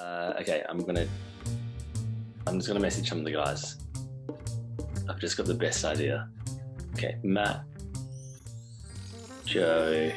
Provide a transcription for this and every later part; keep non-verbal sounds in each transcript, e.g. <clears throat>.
Uh, okay, I'm gonna. I'm just gonna message some of the guys. I've just got the best idea. Okay, Matt, Joe,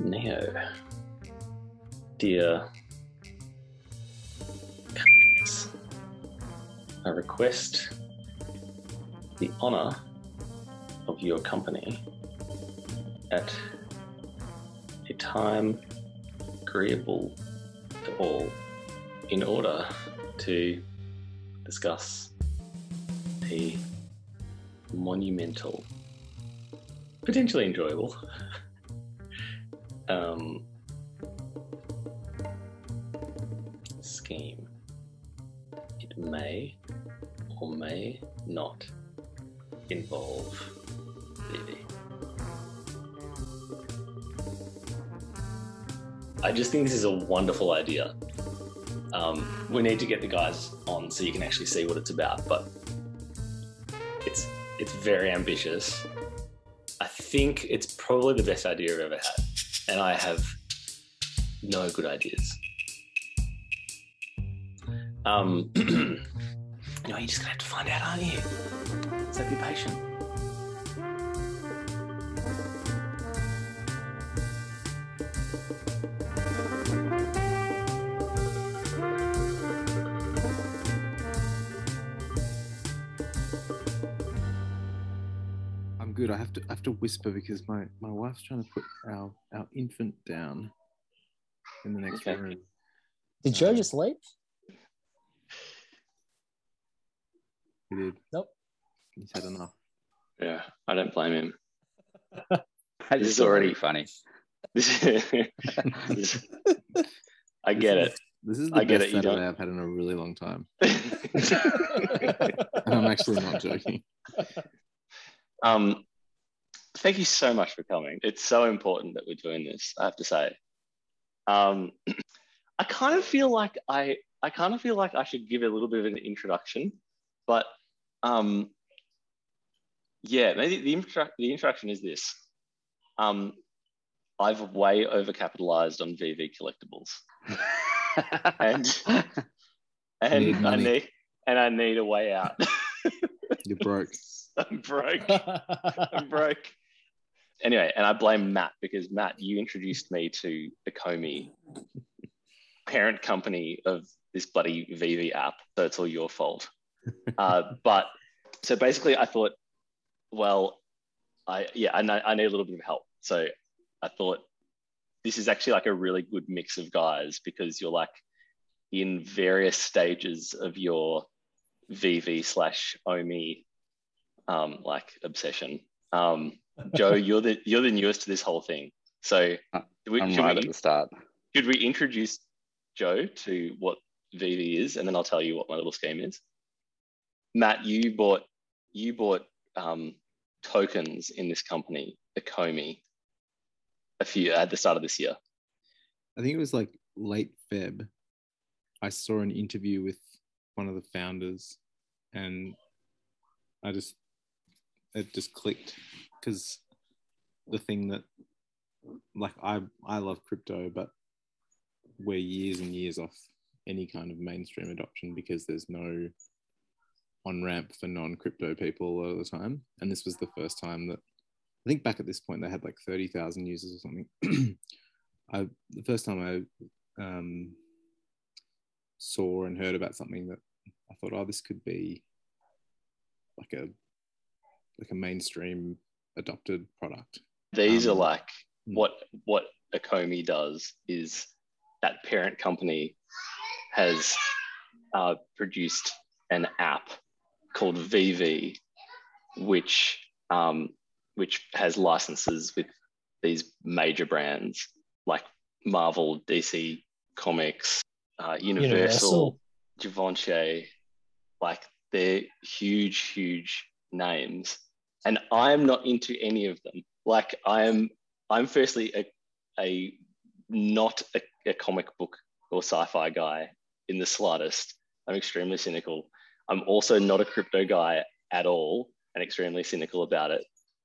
Neo, dear. I request the honor of your company at a time agreeable to all in order to discuss a monumental, potentially enjoyable um, scheme. It may or may not involve VeVe. I just think this is a wonderful idea. Um, we need to get the guys on so you can actually see what it's about, but it's it's very ambitious. I think it's probably the best idea I've ever had, and I have no good ideas. Um, <clears throat> you know, you're just gonna have to find out, aren't you? So be patient. Have to I have to whisper because my my wife's trying to put our our infant down in the next Okay. room. Did Joe Uh, just leave? He did. Nope. He's had enough. Yeah, I don't blame him. <laughs> This is is already already- funny. <laughs> This this- I get This it. is- This is the I get best it, Saturday I've had in a really long time. <laughs> And I'm actually not joking. um, thank you so much for coming. It's so important that we're doing this. I have to say. Um, <clears throat> I kind of feel like I, I kind of feel like I should give a little bit of an introduction, but um, yeah, maybe the intro- the introduction is this. Um, I've way overcapitalized on VeVe collectibles, <laughs> and and Need I need and I need a way out. You're broke. <laughs> I'm broke. I'm broke. Anyway, and I blame Matt because Matt, you introduced me to Ecomi, parent company of this bloody VeVe app. So it's all your fault. <laughs> Uh, but so basically, I thought, well, I yeah, I, know, I need a little bit of help. So I thought this is actually like a really good mix of guys because you're like in various stages of your VeVe slash OMI um, like obsession. Um, Joe, you're the you're the newest to this whole thing. So Uh, we, I'm should, right we, at the start. should we introduce Joe to what VeVe is, and then I'll tell you what my little scheme is. Matt, you bought you bought um, tokens in this company, Ecomi, a few at the start of this year. I think it was like late Feb. I saw an interview with one of the founders, and I just it just clicked because the thing that like I I love crypto, but we're years and years off any kind of mainstream adoption because there's no on ramp for non crypto people a lot of the time. And this was the first time that I think back at this point they had like thirty thousand users or something. <clears throat> I the first time I um, saw and heard about something that I thought, oh, this could be like a like a mainstream adopted product. These Um, are like hmm. what what Ecomi does is that parent company has uh, produced an app called VeVe, which um, which has licenses with these major brands like Marvel, DC Comics, uh, Universal, Universal. Givenchy, like they're huge, huge names. And I'm not into any of them. Like I am, I'm firstly a, a not a, a comic book or sci-fi guy in the slightest. I'm extremely cynical. I'm also not a crypto guy at all and extremely cynical about it.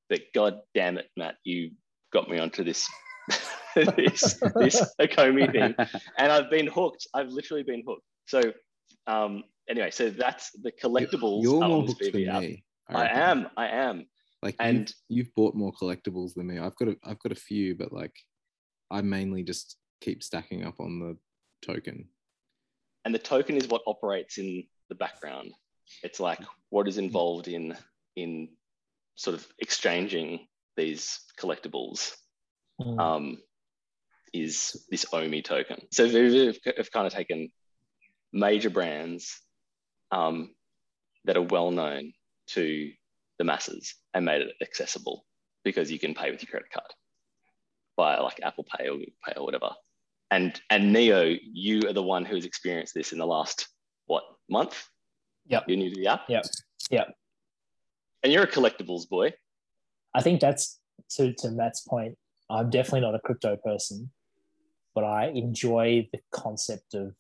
But god damn it, Matt, you got me onto this <laughs> this this Ecomi thing, and I've been hooked. I've literally been hooked. So um, anyway, so that's the collectibles. You're more hooked than app. me. I reckon. am. I am. Like And- you've, you've bought more collectibles than me. I've got a I've got a few, but like I mainly just keep stacking up on the token. and the token is what operates in the background it's like what is involved in in sort of exchanging these collectibles Mm. um, is this omi token so VeVe have, have kind of taken major brands um, that are well known to the masses and made it accessible because you can pay with your credit card via like apple pay or Google pay or whatever and and neo you are the one who has experienced this in the last what month Yep. you're new to the app Yep. Yep. and you're a collectibles boy I think that's to, to Matt's point. I'm definitely not a crypto person, but I enjoy the concept of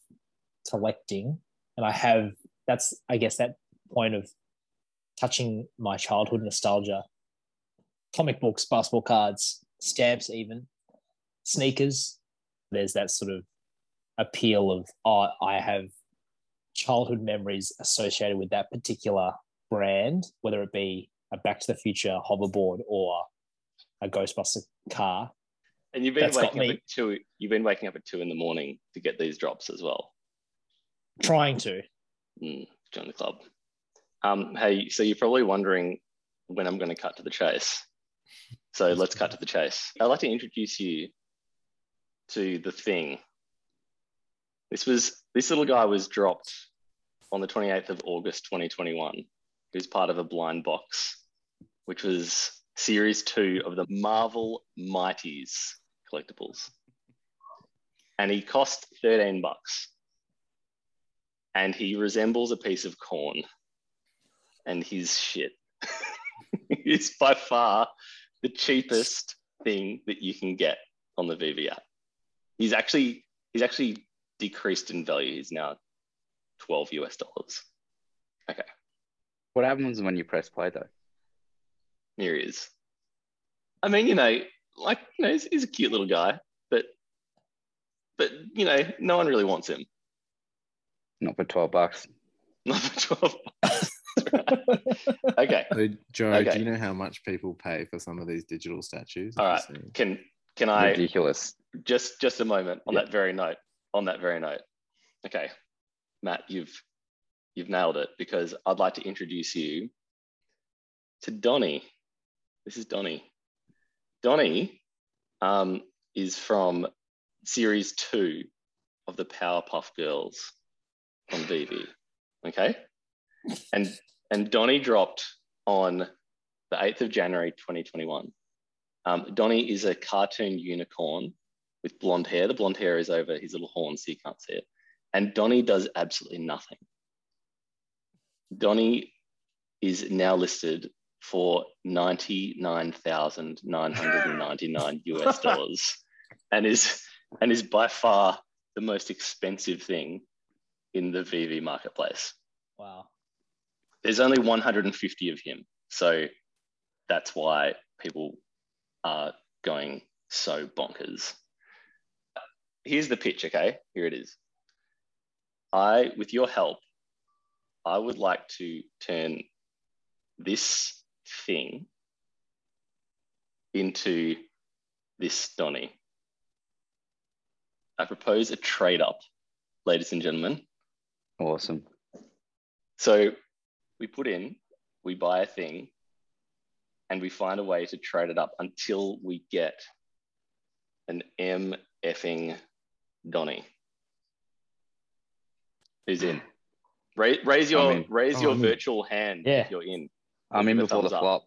collecting. And I have, that's, I guess, that point of touching my childhood nostalgia comic books, basketball cards, stamps, even sneakers. There's that sort of appeal of, oh, I have childhood memories associated with that particular brand, whether it be a Back to the Future hoverboard or a Ghostbuster car. and you've been That's waking up at two you've been waking up at two in the morning to get these drops as well Trying to. mm, join the club um, hey so you're probably wondering when i'm going to cut to the chase. So let's cut to the chase. I'd like to introduce you to the thing. This was this little guy was dropped on the 28th of august 2021 he was part of a blind box which was series two of the marvel mighties collectibles. And he cost 13 bucks. And he resembles a piece of corn and he's shit <laughs> he's by far the cheapest thing that you can get on the VeVe app. He's actually he's actually decreased in value. He's now 12 US dollars. Okay. What happens when you press play though? Here he is. I mean, you know, like you know, he's, he's a cute little guy, but but you know, no one really wants him. Not for twelve bucks. Not for 12 bucks. <laughs> okay. So, Joe, Okay. do you know how much people pay for some of these digital statues? All Have right. you seen? Can can I Ridiculous. just just a moment on Yeah. that very note on that very note okay matt you've you've nailed it because i'd like to introduce you to donny this is donny donny um, is from series two of the powerpuff girls on veve okay and and donny dropped on the 8th of january 2021 um, donny is a cartoon unicorn with blonde hair. The blonde hair is over his little horn, so you can't see it. And Donny does absolutely nothing. Donny is now listed for 99,999 US <laughs> dollars and is and is by far the most expensive thing in the VeVe marketplace. Wow. There's only 150 of him. So that's why people are going so bonkers. Here's the pitch, okay? Here it is. I, with your help, I would like to turn this thing into this Donny. I propose a trade up, ladies and gentlemen. Awesome. So we put in, we buy a thing, and we find a way to trade it up until we get an M effing Donny. Who's in? Raise, raise your I'm in. raise Oh, your I'm in. virtual hand Yeah. if you're in. I'm in before the flop.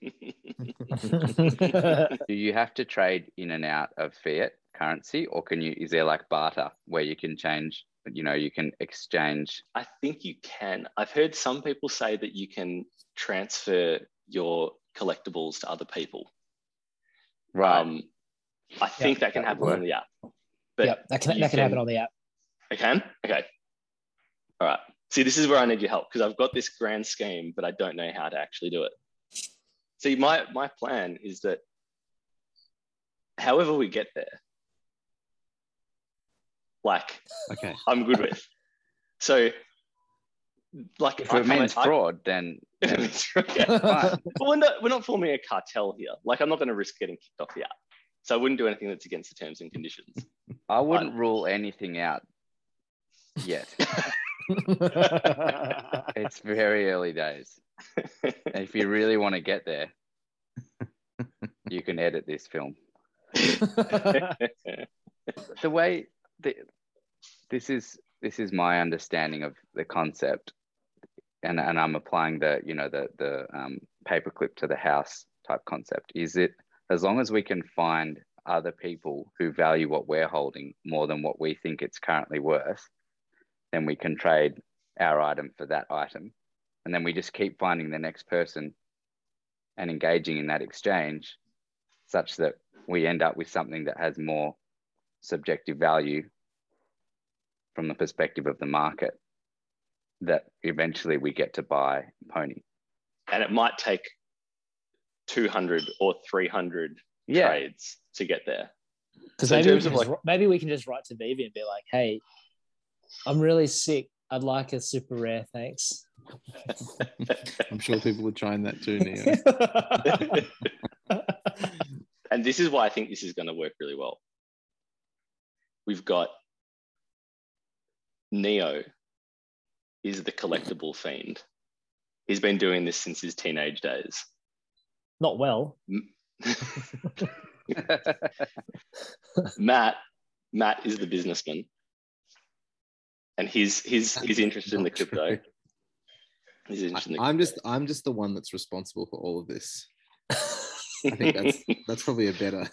<laughs> Do you have to trade in and out of fiat currency, or can you? Is there like barter where you can change? You know, you can exchange. I think you can. I've heard some people say that you can transfer your collectibles to other people. Right. Um, I think that can that happen on the app. But yep, that can that can happen on the app. I can? Okay. All right. See, this is where I need your help because I've got this grand scheme, but I don't know how to actually do it. See, my my plan is that however we get there, like Okay. <laughs> I'm good with. So, like, If I it means fraud, then. <laughs> <laughs> Yeah. But we're not, we're not forming a cartel here. Like, I'm not going to risk getting kicked off the app. So I wouldn't do anything that's against the terms and conditions. I wouldn't rule anything out yet. It's very early days. And if you really want to get there, you can edit this film. The way the, this is this is my understanding of the concept, and and I'm applying the you know the the um, paperclip to the house type concept. Is it as long as we can find other people who value what we're holding more than what we think it's currently worth, then we can trade our item for that item. And then we just keep finding the next person and engaging in that exchange such that we end up with something that has more subjective value from the perspective of the market that eventually we get to buy pony. and it might take 200 or 300 Yeah. trades to get there. Because So in maybe, we terms can of, just, like- maybe we can just write to VeVe and be like, "Hey, I'm really sick. I'd like a super rare, thanks." <laughs> I'm sure people are trying that too, Neo. <laughs> <laughs> and this is why I think this is going to work really well. We've got Neo is the collectible fiend. He's been doing this since his teenage days. Not well. <laughs> Matt, Matt is the businessman, and he's he's he's interested in the crypto. He's interested in the I'm just I'm just the one that's responsible for all of this. I think that's <laughs> that's probably a better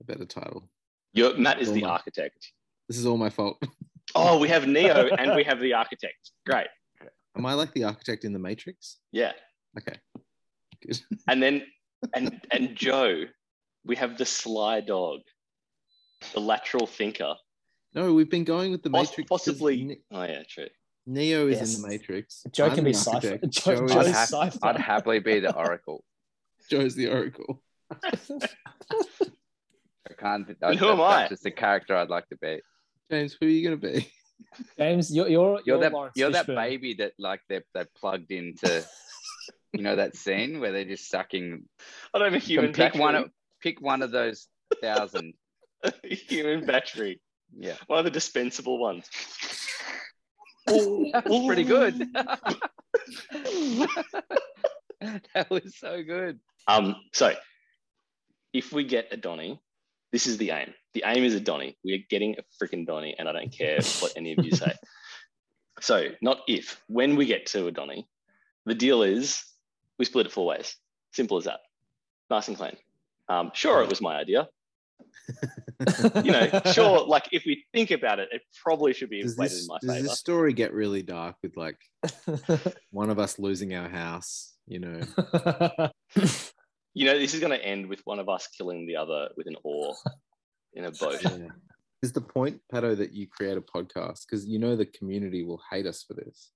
a better title. You're, Matt is oh the Well, architect. This is all my fault. <laughs> Oh, we have Neo <laughs> and we have the architect. Great. Am I like the architect in the Matrix? Yeah. Okay. Good. <laughs> And then and and Joe, we have the sly dog, the lateral thinker. No, we've been going with the Poss- Matrix. 'cause possibly. Ne- Oh yeah, true. Neo is Yes. in the Matrix. Joe I'm can be sci-fi. architect. Joe- Joe I'd, is, hap- I'd happily be the oracle. Joe's the Oracle. I can't. And who am I? That's just a character I'd like to be. James, who are you gonna be? <laughs> James, you're you're You're that. Lawrence You're that baby that like they they plugged into. <laughs> You know that scene where they're just sucking. I don't have a human Can pick battery. one of pick one of those thousand. <laughs> human battery. Yeah, One of the dispensable ones. that was pretty good. that was so good. Um, so if we get a Donny, this is the aim. The aim is a Donny. We are getting a freaking Donny, and I don't care what any of you <laughs> say. So not if, when we get to a Donny, the deal is we split it four ways. Simple as that. Nice and clean. Um, sure, it was my idea. <laughs> You know, sure, like if we think about it, it probably should be Does inflated this, in my does favor. this story get really dark with like <laughs> one of us losing our house? You know, You know, this is going to end with one of us killing the other with an oar <laughs> in a boat. Yeah. is the point, Pato, that you create a podcast because you know the community will hate us for this.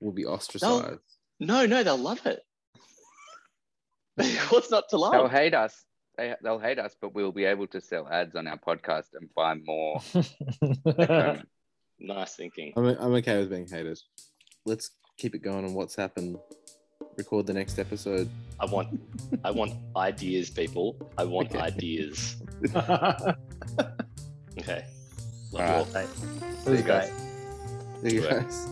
We'll be ostracized. No, no, they'll love it. <laughs> What's not to love? They'll hate us. They, they'll hate us, but we'll be able to sell ads on our podcast and buy more. <laughs> Um, nice thinking. I'm, I'm okay with being hated. Let's keep it going on WhatsApp and record the next episode. I want, I want <laughs> ideas, people. I want Okay. ideas. <laughs> Okay. Love you All. It See you guys. See you guys.